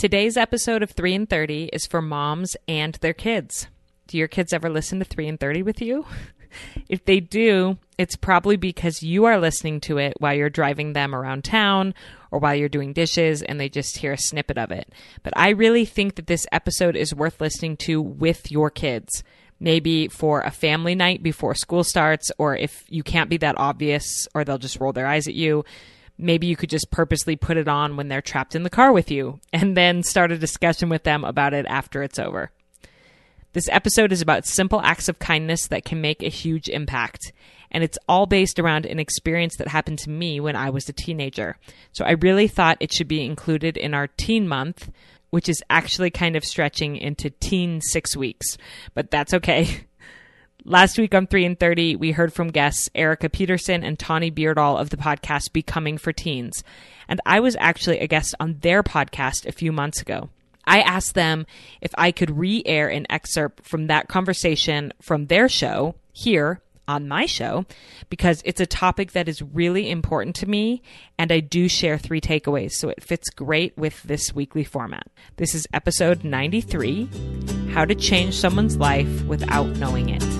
Today's episode of 3 in 30 is for moms and their kids. Do your kids ever listen to 3 in 30 with you? If they do, it's probably because you are listening to it while you're driving them around town or while you're doing dishes and they just hear a snippet of it. But I really think that this episode is worth listening to with your kids. Maybe for a family night before school starts, or if you can't be that obvious or they'll just roll their eyes at you, maybe you could just purposely put it on when they're trapped in the car with you and then start a discussion with them about it after it's over. This episode is about simple acts of kindness that can make a huge impact. And it's all based around an experience that happened to me when I was a teenager. So I really thought it should be included in our teen month, which is actually kind of stretching into teen six weeks, but that's okay. Last week on 3 in 30, we heard from guests Erica Peterson and Tawny Beardall of the podcast Becoming for Teens. And I was actually a guest on their podcast a few months ago. I asked them if I could re air an excerpt from that conversation from their show here on my show because it's a topic that is really important to me and I do share three takeaways, so it fits great with this weekly format. This is episode 93 How to Change Someone's Life Without Knowing It.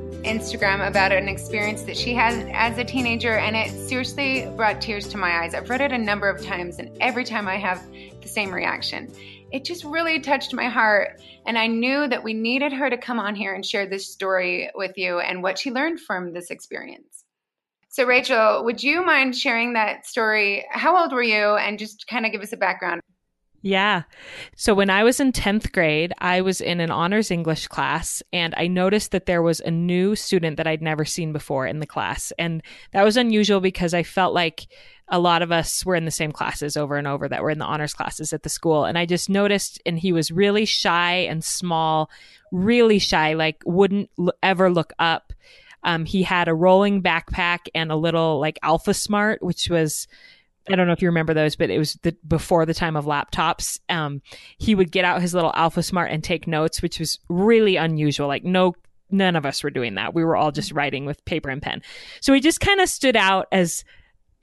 Instagram about an experience that she had as a teenager, and it seriously brought tears to my eyes. I've read it a number of times, and every time I have the same reaction it just really touched my heart. And I knew that we needed her to come on here and share this story with you and what she learned from this experience. So, Rachel, would you mind sharing that story? How old were you? And just kind of give us a background. Yeah. So when I was in 10th grade, I was in an honors English class and I noticed that there was a new student that I'd never seen before in the class. And that was unusual because I felt like a lot of us were in the same classes over and over that were in the honors classes at the school. And I just noticed, and he was really shy and small, really shy, like wouldn't ever look up. Um, he had a rolling backpack and a little like AlphaSmart, which was I don't know if you remember those, but it was the, before the time of laptops. Um, he would get out his little AlphaSmart and take notes, which was really unusual. Like no, none of us were doing that. We were all just writing with paper and pen. So he just kind of stood out as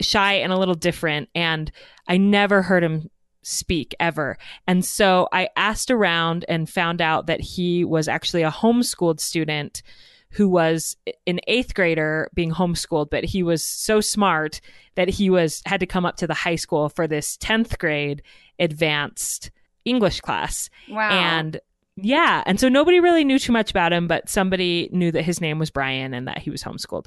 shy and a little different. And I never heard him speak ever. And so I asked around and found out that he was actually a homeschooled student who was an eighth grader being homeschooled, but he was so smart that he was had to come up to the high school for this 10th grade advanced English class. Wow. And yeah, and so nobody really knew too much about him, but somebody knew that his name was Brian and that he was homeschooled.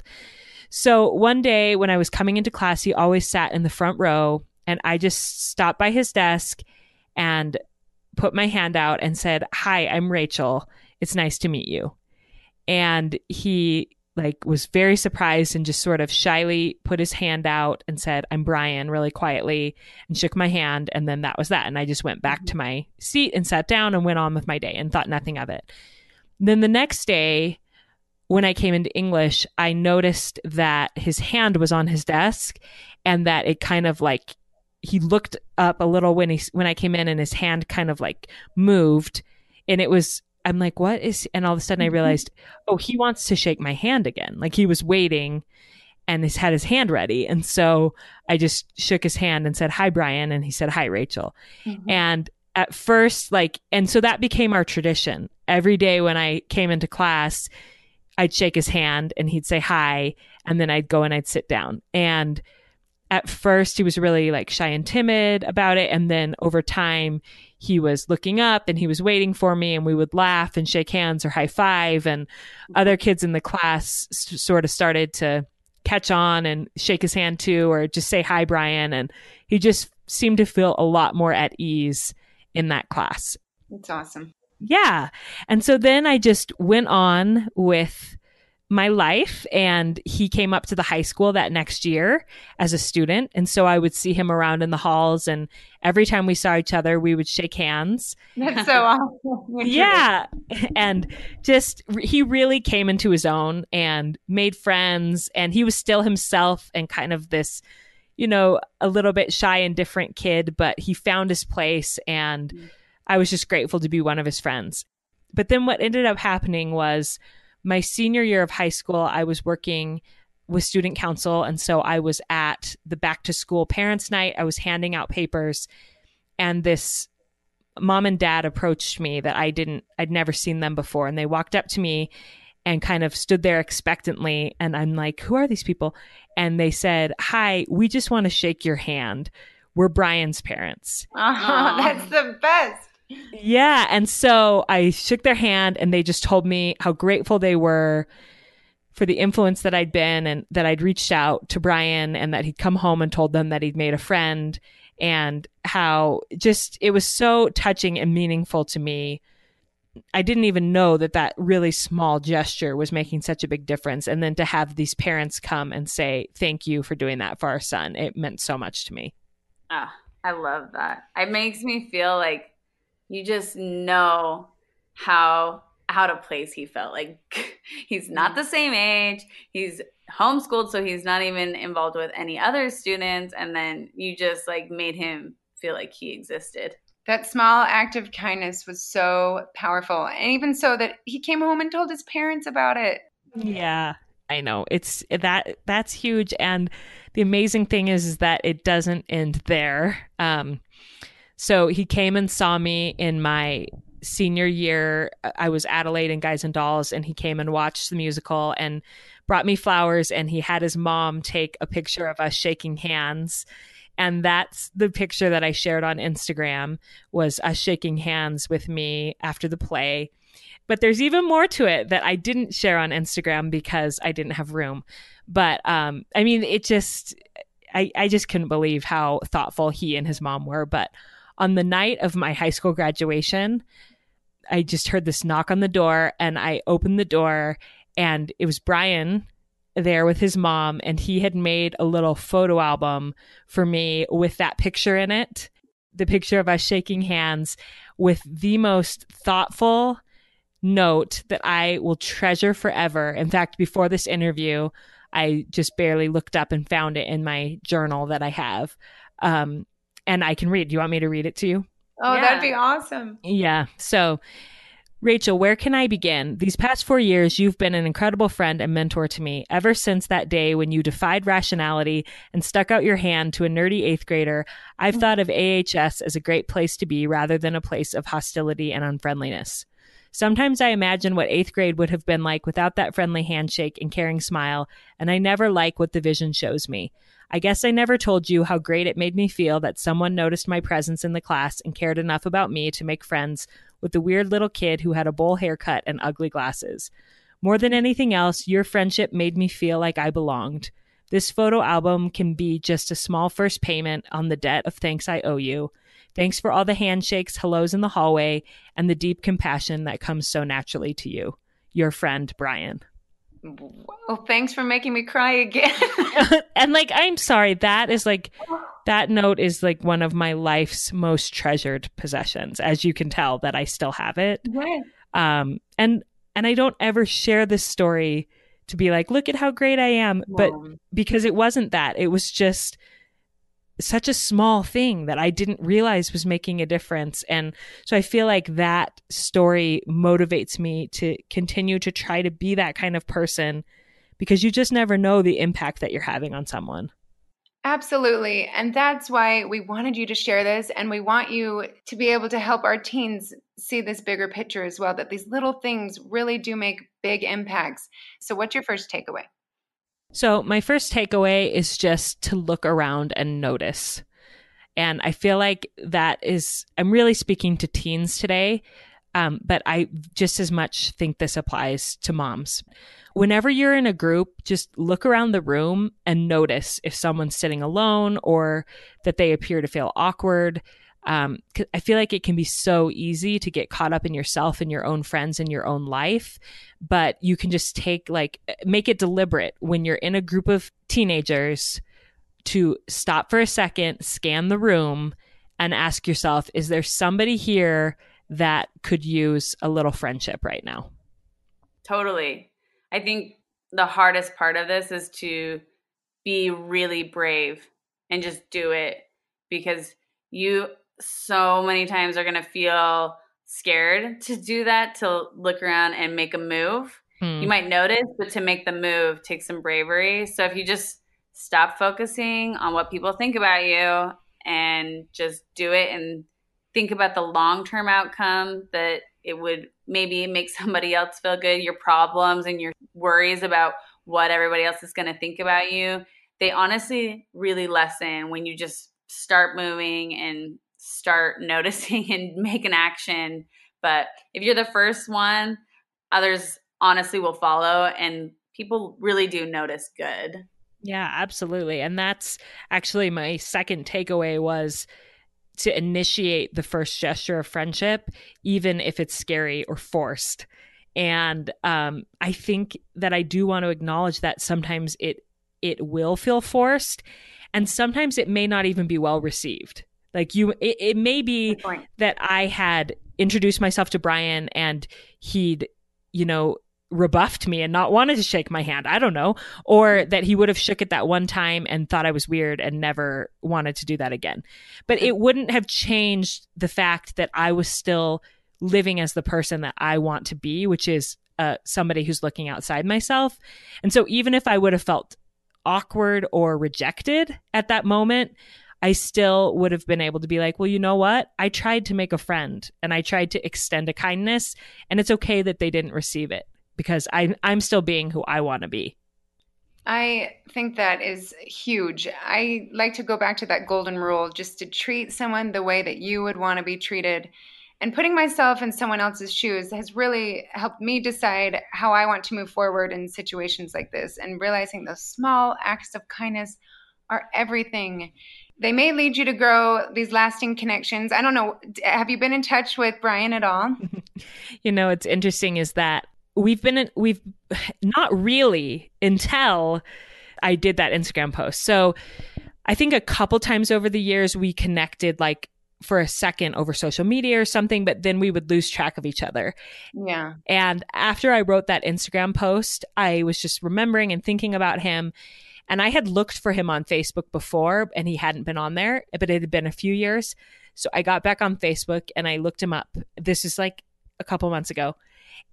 So one day when I was coming into class, he always sat in the front row and I just stopped by his desk and put my hand out and said, "Hi, I'm Rachel. It's nice to meet you." And he like was very surprised and just sort of shyly put his hand out and said i'm brian really quietly and shook my hand. And then that was that. And i just went back to mm-hmm. my seat and sat down and went on with my day and thought nothing of it. Then the next day when i came into english i noticed that his hand was on his desk and that it kind of like he looked up a little when he when i came in and his hand kind of like moved. And it was I'm like, what is, and all of a sudden I mm-hmm. realized, oh, he wants to shake my hand again. Like he was waiting and he's had his hand ready. And so I just shook his hand and said, hi, Brian. And he said, hi, Rachel. Mm-hmm. And at first, like, and so that became our tradition. Every day when I came into class, I'd shake his hand and he'd say hi. And then I'd go and I'd sit down. And at first, he was really like shy and timid about it. And then over time, he was looking up and he was waiting for me and we would laugh and shake hands or high five. And other kids in the class s- sort of started to catch on and shake his hand too or just say hi brian. And he just seemed to feel a lot more at ease in that class. That's awesome. Yeah. And so then i just went on with my life and he came up to the high school that next year as a student. And so i would see him around in the halls and every time we saw each other we would shake hands. That's so awesome. Yeah. And just he really came into his own and made friends and he was still himself and kind of this you know a little bit shy and different kid but he found his place and mm. i was just grateful to be one of his friends. But then what ended up happening was my senior year of high school, I was working with student council. And so I was at the back to school parents' night. I was handing out papers. And this mom and dad approached me that I didn't, I'd never seen them before. And they walked up to me and kind of stood there expectantly. And I'm like, who are these people? And they said, Hi, we just want to shake your hand. We're Brian's parents. Oh, that's the best. Yeah. And so I shook their hand and they just told me how grateful they were for the influence that I'd been and that I'd reached out to Brian and that he'd come home and told them that he'd made a friend and how just it was so touching and meaningful to me. I didn't even know that that really small gesture was making such a big difference. And then to have these parents come and say, thank you for doing that for our son, it meant so much to me. Ah, I love that. It makes me feel like you just know how how to place he felt. Like he's not the same age. He's homeschooled so he's not even involved with any other students. And then you just like made him feel like he existed. That small act of kindness was so powerful. And even so that he came home and told his parents about it. Yeah. I know. It's that that's huge. And the amazing thing is, is that it doesn't end there. Um so he came and saw me in my senior year. I was Adelaide in Guys and Dolls, and he came and watched the musical and brought me flowers. And he had his mom take a picture of us shaking hands. And that's the picture that I shared on Instagram was us shaking hands with me after the play. But there's even more to it that I didn't share on Instagram because I didn't have room. But um, I mean, it just I, I just couldn't believe how thoughtful he and his mom were. But on the night of my high school graduation, I just heard this knock on the door and I opened the door and it was Brian there with his mom and he had made a little photo album for me with that picture in it. The picture of us shaking hands with the most thoughtful note that I will treasure forever. In fact, before this interview, I just barely looked up and found it in my journal that I have. Um, and I can read. Do you want me to read it to you? Oh, yeah. that'd be awesome. Yeah. So, Rachel, where can I begin? These past four years, you've been an incredible friend and mentor to me ever since that day when you defied rationality and stuck out your hand to a nerdy eighth grader. I've mm. thought of AHS as a great place to be rather than a place of hostility and unfriendliness. Sometimes I imagine what eighth grade would have been like without that friendly handshake and caring smile, and I never like what the vision shows me. I guess I never told you how great it made me feel that someone noticed my presence in the class and cared enough about me to make friends with the weird little kid who had a bowl haircut and ugly glasses. More than anything else, your friendship made me feel like I belonged. This photo album can be just a small first payment on the debt of thanks I owe you. Thanks for all the handshakes, hellos in the hallway, and the deep compassion that comes so naturally to you. Your friend, Brian. Well, thanks for making me cry again. and like, I'm sorry. That is like, that note is like one of my life's most treasured possessions, as you can tell that I still have it. Right. Um, and and I don't ever share this story to be like, look at how great I am, but because it wasn't that. It was just such a small thing that I didn't realize was making a difference. And so I feel like that story motivates me to continue to try to be that kind of person because you just never know the impact that you're having on someone. Absolutely. And that's why we wanted you to share this. And we want you to be able to help our teens see this bigger picture as well that these little things really do make big impacts. So, what's your first takeaway? So, my first takeaway is just to look around and notice. And I feel like that is, I'm really speaking to teens today, um, but I just as much think this applies to moms. Whenever you're in a group, just look around the room and notice if someone's sitting alone or that they appear to feel awkward. Um, I feel like it can be so easy to get caught up in yourself and your own friends and your own life, but you can just take like make it deliberate when you're in a group of teenagers to stop for a second, scan the room, and ask yourself, is there somebody here that could use a little friendship right now? Totally. I think the hardest part of this is to be really brave and just do it because you so many times are going to feel scared to do that to look around and make a move. Hmm. You might notice, but to make the move takes some bravery. So if you just stop focusing on what people think about you and just do it and think about the long term outcome that it would maybe make somebody else feel good, your problems and your worries about what everybody else is going to think about you, they honestly really lessen when you just start moving and start noticing and make an action. But if you're the first one, others honestly will follow and people really do notice good. Yeah, absolutely. And that's actually my second takeaway was to initiate the first gesture of friendship, even if it's scary or forced. And um, I think that I do want to acknowledge that sometimes it it will feel forced, and sometimes it may not even be well received. Like you, it, it may be that I had introduced myself to Brian and he'd, you know, rebuffed me and not wanted to shake my hand. I don't know. Or that he would have shook it that one time and thought I was weird and never wanted to do that again. But it wouldn't have changed the fact that I was still living as the person that I want to be, which is uh, somebody who's looking outside myself. And so even if I would have felt awkward or rejected at that moment, I still would have been able to be like, well, you know what? I tried to make a friend and I tried to extend a kindness, and it's okay that they didn't receive it because I, I'm still being who I want to be. I think that is huge. I like to go back to that golden rule just to treat someone the way that you would want to be treated. And putting myself in someone else's shoes has really helped me decide how I want to move forward in situations like this and realizing those small acts of kindness are everything. They may lead you to grow these lasting connections. I don't know. Have you been in touch with Brian at all? you know, it's interesting is that we've been we've not really until I did that Instagram post. So I think a couple times over the years we connected like for a second over social media or something, but then we would lose track of each other. Yeah. And after I wrote that Instagram post, I was just remembering and thinking about him. And I had looked for him on Facebook before and he hadn't been on there, but it had been a few years. So I got back on Facebook and I looked him up. This is like a couple months ago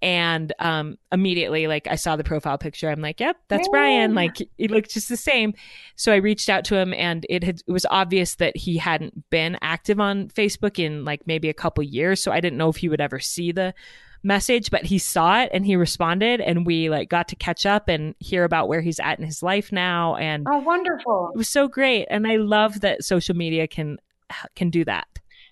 and um, immediately like i saw the profile picture i'm like yep that's yeah. brian like he looked just the same so i reached out to him and it had it was obvious that he hadn't been active on facebook in like maybe a couple years so i didn't know if he would ever see the message but he saw it and he responded and we like got to catch up and hear about where he's at in his life now and oh wonderful it was so great and i love that social media can can do that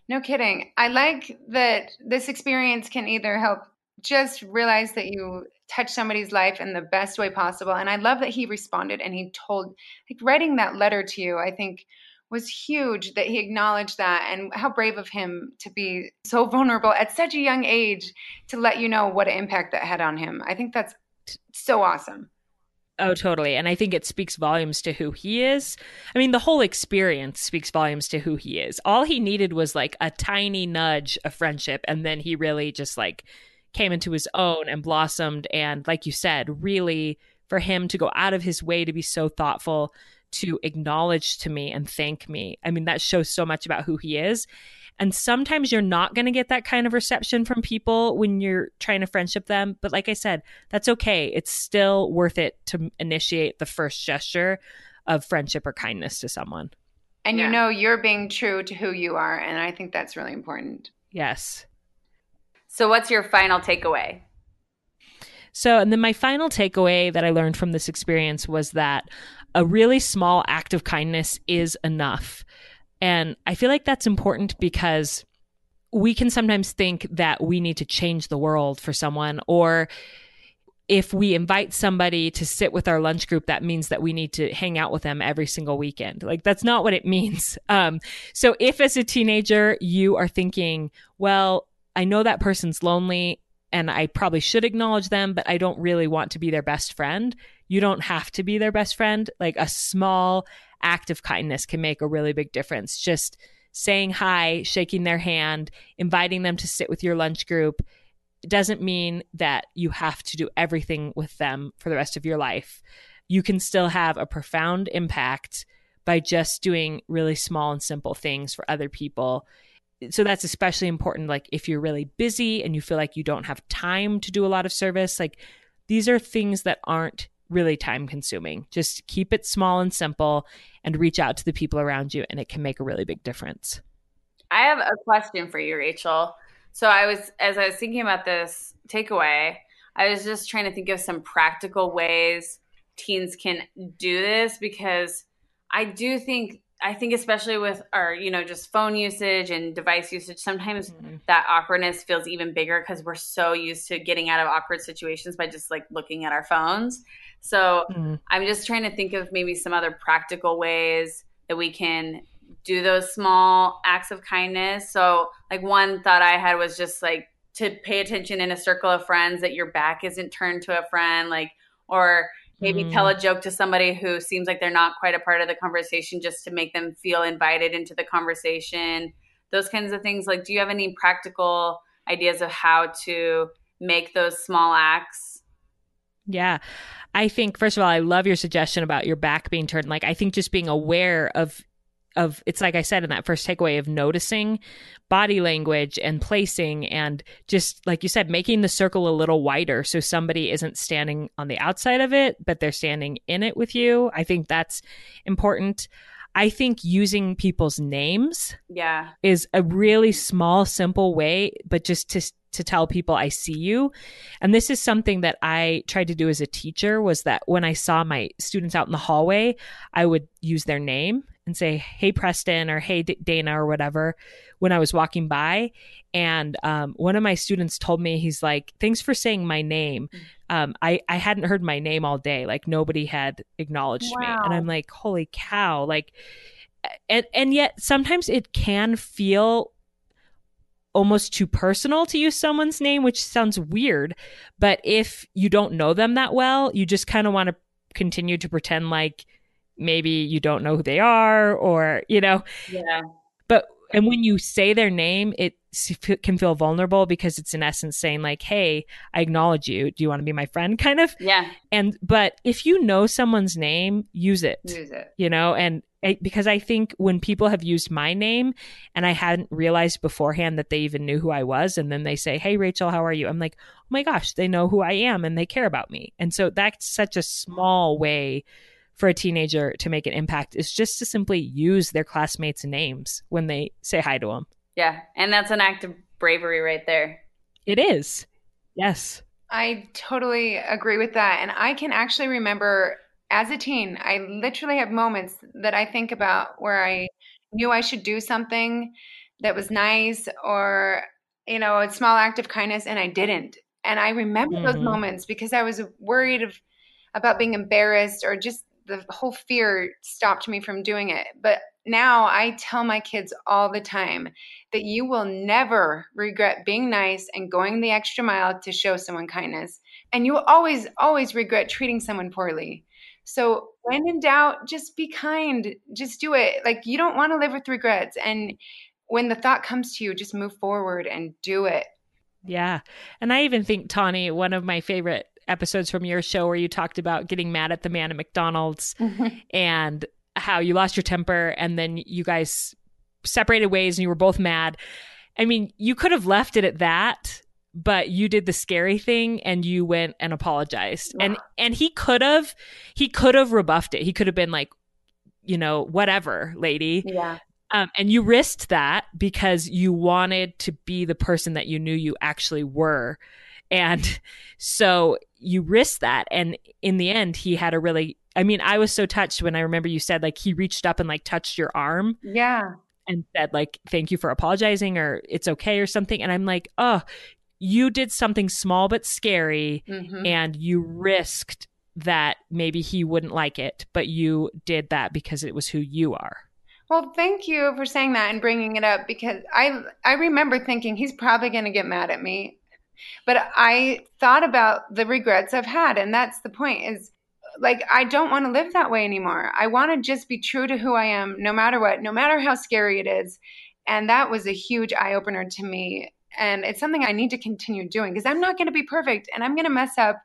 no kidding. I like that this experience can either help just realize that you touch somebody's life in the best way possible. And I love that he responded and he told, like, writing that letter to you, I think was huge that he acknowledged that and how brave of him to be so vulnerable at such a young age to let you know what an impact that had on him. I think that's so awesome. Oh, totally. And I think it speaks volumes to who he is. I mean, the whole experience speaks volumes to who he is. All he needed was like a tiny nudge of friendship. And then he really just like came into his own and blossomed. And like you said, really for him to go out of his way to be so thoughtful, to acknowledge to me and thank me. I mean, that shows so much about who he is. And sometimes you're not going to get that kind of reception from people when you're trying to friendship them. But like I said, that's okay. It's still worth it to initiate the first gesture of friendship or kindness to someone. And yeah. you know, you're being true to who you are. And I think that's really important. Yes. So, what's your final takeaway? So, and then my final takeaway that I learned from this experience was that a really small act of kindness is enough. And I feel like that's important because we can sometimes think that we need to change the world for someone or if we invite somebody to sit with our lunch group, that means that we need to hang out with them every single weekend. Like that's not what it means. Um, so if as a teenager you are thinking, well, I know that person's lonely and I probably should acknowledge them, but I don't really want to be their best friend. You don't have to be their best friend. Like a small act of kindness can make a really big difference. Just saying hi, shaking their hand, inviting them to sit with your lunch group doesn't mean that you have to do everything with them for the rest of your life. You can still have a profound impact by just doing really small and simple things for other people so that's especially important like if you're really busy and you feel like you don't have time to do a lot of service like these are things that aren't really time consuming. Just keep it small and simple and reach out to the people around you and it can make a really big difference. I have a question for you rachel. So i was as i was thinking about this takeaway i was just trying to think of some practical ways teens can do this because i do think I think especially with our, you know, just phone usage and device usage, sometimes mm-hmm. that awkwardness feels even bigger because we're so used to getting out of awkward situations by just like looking at our phones. So mm-hmm. I'm just trying to think of maybe some other practical ways that we can do those small acts of kindness. So like one thought I had was just like to pay attention in a circle of friends that your back isn't turned to a friend, like or maybe mm. tell a joke to somebody who seems like they're not quite a part of the conversation just to make them feel invited into the conversation. Those kinds of things. Like do you have any practical ideas of how to make those small acts? Yeah. I think first of all i love your suggestion about your back being turned. Like i think just being aware of of it's like I said in that first takeaway of noticing body language and placing and just like you said making the circle a little wider so somebody isn't standing on the outside of it but they're standing in it with you. I think that's important. I think using people's names yeah is a really small simple way but just to to tell people I see you. And this is something that I tried to do as a teacher was that when I saw my students out in the hallway, I would use their name and say, Hey, Preston, or Hey, D- Dana, or whatever, when I was walking by. And um, one of my students told me, he's like, Thanks for saying my name. Um, I, I hadn't heard my name all day. Like, nobody had acknowledged wow. me. And I'm like, Holy cow. Like, and, and yet sometimes it can feel almost too personal to use someone's name, which sounds weird. But if you don't know them that well, you just kind of want to continue to pretend like maybe you don't know who they are or you know. Yeah. But and when you say their name it can feel vulnerable because it's in essence saying like hey i acknowledge you. Do you want to be my friend? kind of. Yeah. And but if you know someone's name use it use it. you know? And eh, because I think when people have used my name and I hadn't realized beforehand that they even knew who I was, and then they say, Hey, Rachel, how are you? I'm like, Oh my gosh, they know who I am and they care about me. And so that's such a small way for a teenager to make an impact is just to simply use their classmates' names when they say hi to them. Yeah. And that's an act of bravery right there. It is. Yes. I totally agree with that. And I can actually remember as a teen, I literally have moments that I think about where I knew I should do something that was nice or, you know, a small act of kindness and I didn't. And I remember mm-hmm. those moments because I was worried of about being embarrassed or just the whole fear stopped me from doing it. But now I tell my kids all the time that you will never regret being nice and going the extra mile to show someone kindness. And you will always, always regret treating someone poorly. So when in doubt, just be kind. Just do it. Like you don't want to live with regrets. And when the thought comes to you, just move forward and do it. Yeah. And I even think, Tawny, one of my favorite episodes from your show where you talked about getting mad at the man at McDonald's mm-hmm. and how you lost your temper and then you guys separated ways and you were both mad. I mean, you could have left it at that, but you did the scary thing and you went and apologized. Yeah. And and he could have he could have rebuffed it. He could have been like, you know, whatever, lady. Yeah. Um, and you risked that because you wanted to be the person that you knew you actually were. And so you risk that. And in the end, he had a really, I mean, I was so touched when I remember you said like he reached up and like touched your arm. Yeah. And said like, thank you for apologizing or it's okay or something. And I'm like, oh, you did something small but scary Mhm. and you risked that maybe he wouldn't like it, but you did that because it was who you are. Well, thank you for saying that and bringing it up because I I remember thinking he's probably going to get mad at me. But I thought about the regrets I've had and that's the point is like I don't want to live that way anymore. I want to just be true to who I am no matter what, no matter how scary it is. And that was a huge eye opener to me and it's something I need to continue doing because I'm not going to be perfect and I'm going to mess up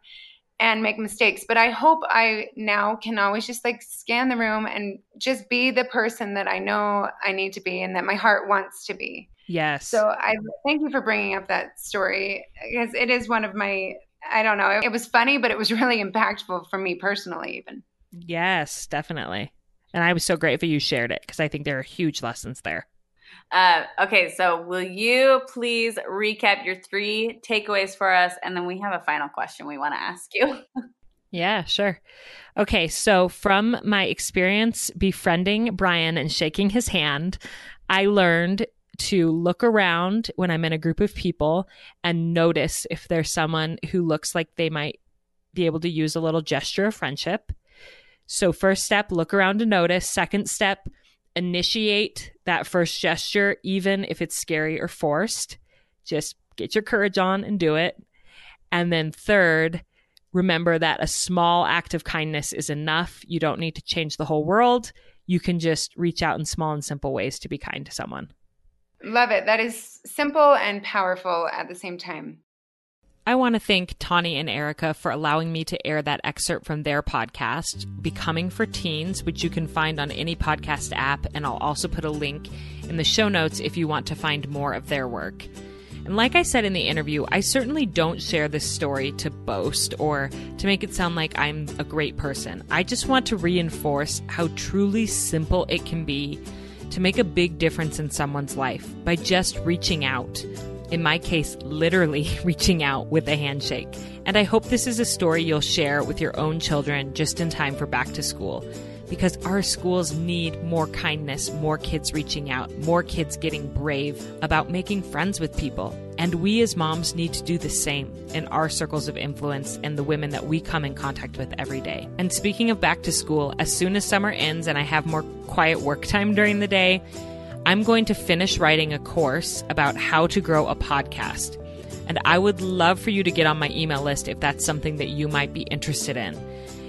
and make mistakes. But I hope I now can always just like scan the room and just be the person that I know I need to be and that my heart wants to be. Yes. So I thank you for bringing up that story because it is one of my, I don't know, it was funny, but it was really impactful for me personally, even. yes, definitely. And I was so grateful you shared it because I think there are huge lessons there. Uh, okay, so will you please recap your three takeaways for us? And then we have a final question we want to ask you. Yeah, sure. Okay, so from my experience befriending Brian and shaking his hand, I learned to look around when I'm in a group of people and notice if there's someone who looks like they might be able to use a little gesture of friendship. So, first step, look around to notice. Second step, initiate that first gesture, even if it's scary or forced. Just get your courage on and do it. And then, third, remember that a small act of kindness is enough. You don't need to change the whole world. You can just reach out in small and simple ways to be kind to someone. Love it. That is simple and powerful at the same time. I want to thank Tawny and Erica for allowing me to air that excerpt from their podcast, Becoming for Teens, which you can find on any podcast app. And I'll also put a link in the show notes if you want to find more of their work. And like I said in the interview, I certainly don't share this story to boast or to make it sound like I'm a great person. I just want to reinforce how truly simple it can be to make a big difference in someone's life by just reaching out. In my case, literally reaching out with a handshake. And I hope this is a story you'll share with your own children just in time for back to school because our schools need more kindness, more kids reaching out, more kids getting brave about making friends with people. And we as moms need to do the same in our circles of influence and the women that we come in contact with every day. And speaking of back to school, as soon as summer ends and I have more quiet work time during the day, I'm going to finish writing a course about how to grow a podcast. And I would love for you to get on my email list if that's something that you might be interested in.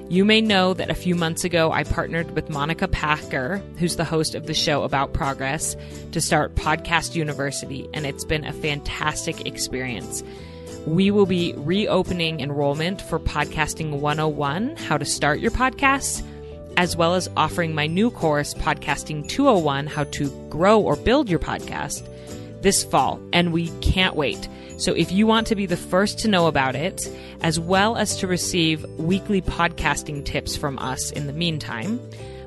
You may know that a few months ago I partnered with Monica Packer, who's the host of the show About Progress, to start Podcast University, and it's been a fantastic experience. We will be reopening enrollment for Podcasting 101 How to Start Your Podcast, as well as offering my new course, Podcasting 201 How to Grow or Build Your Podcast, this fall, and we can't wait. So if you want to be the first to know about it, as well as to receive weekly podcasting tips from us in the meantime,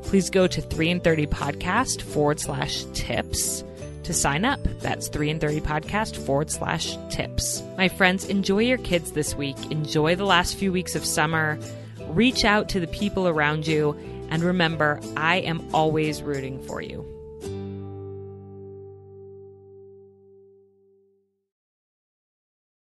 please go to 3 in 30 podcast forward slash tips to sign up. That's 3 in 30 podcast forward slash tips. My friends, enjoy your kids this week. Enjoy the last few weeks of summer. Reach out to the people around you. And remember, I am always rooting for you.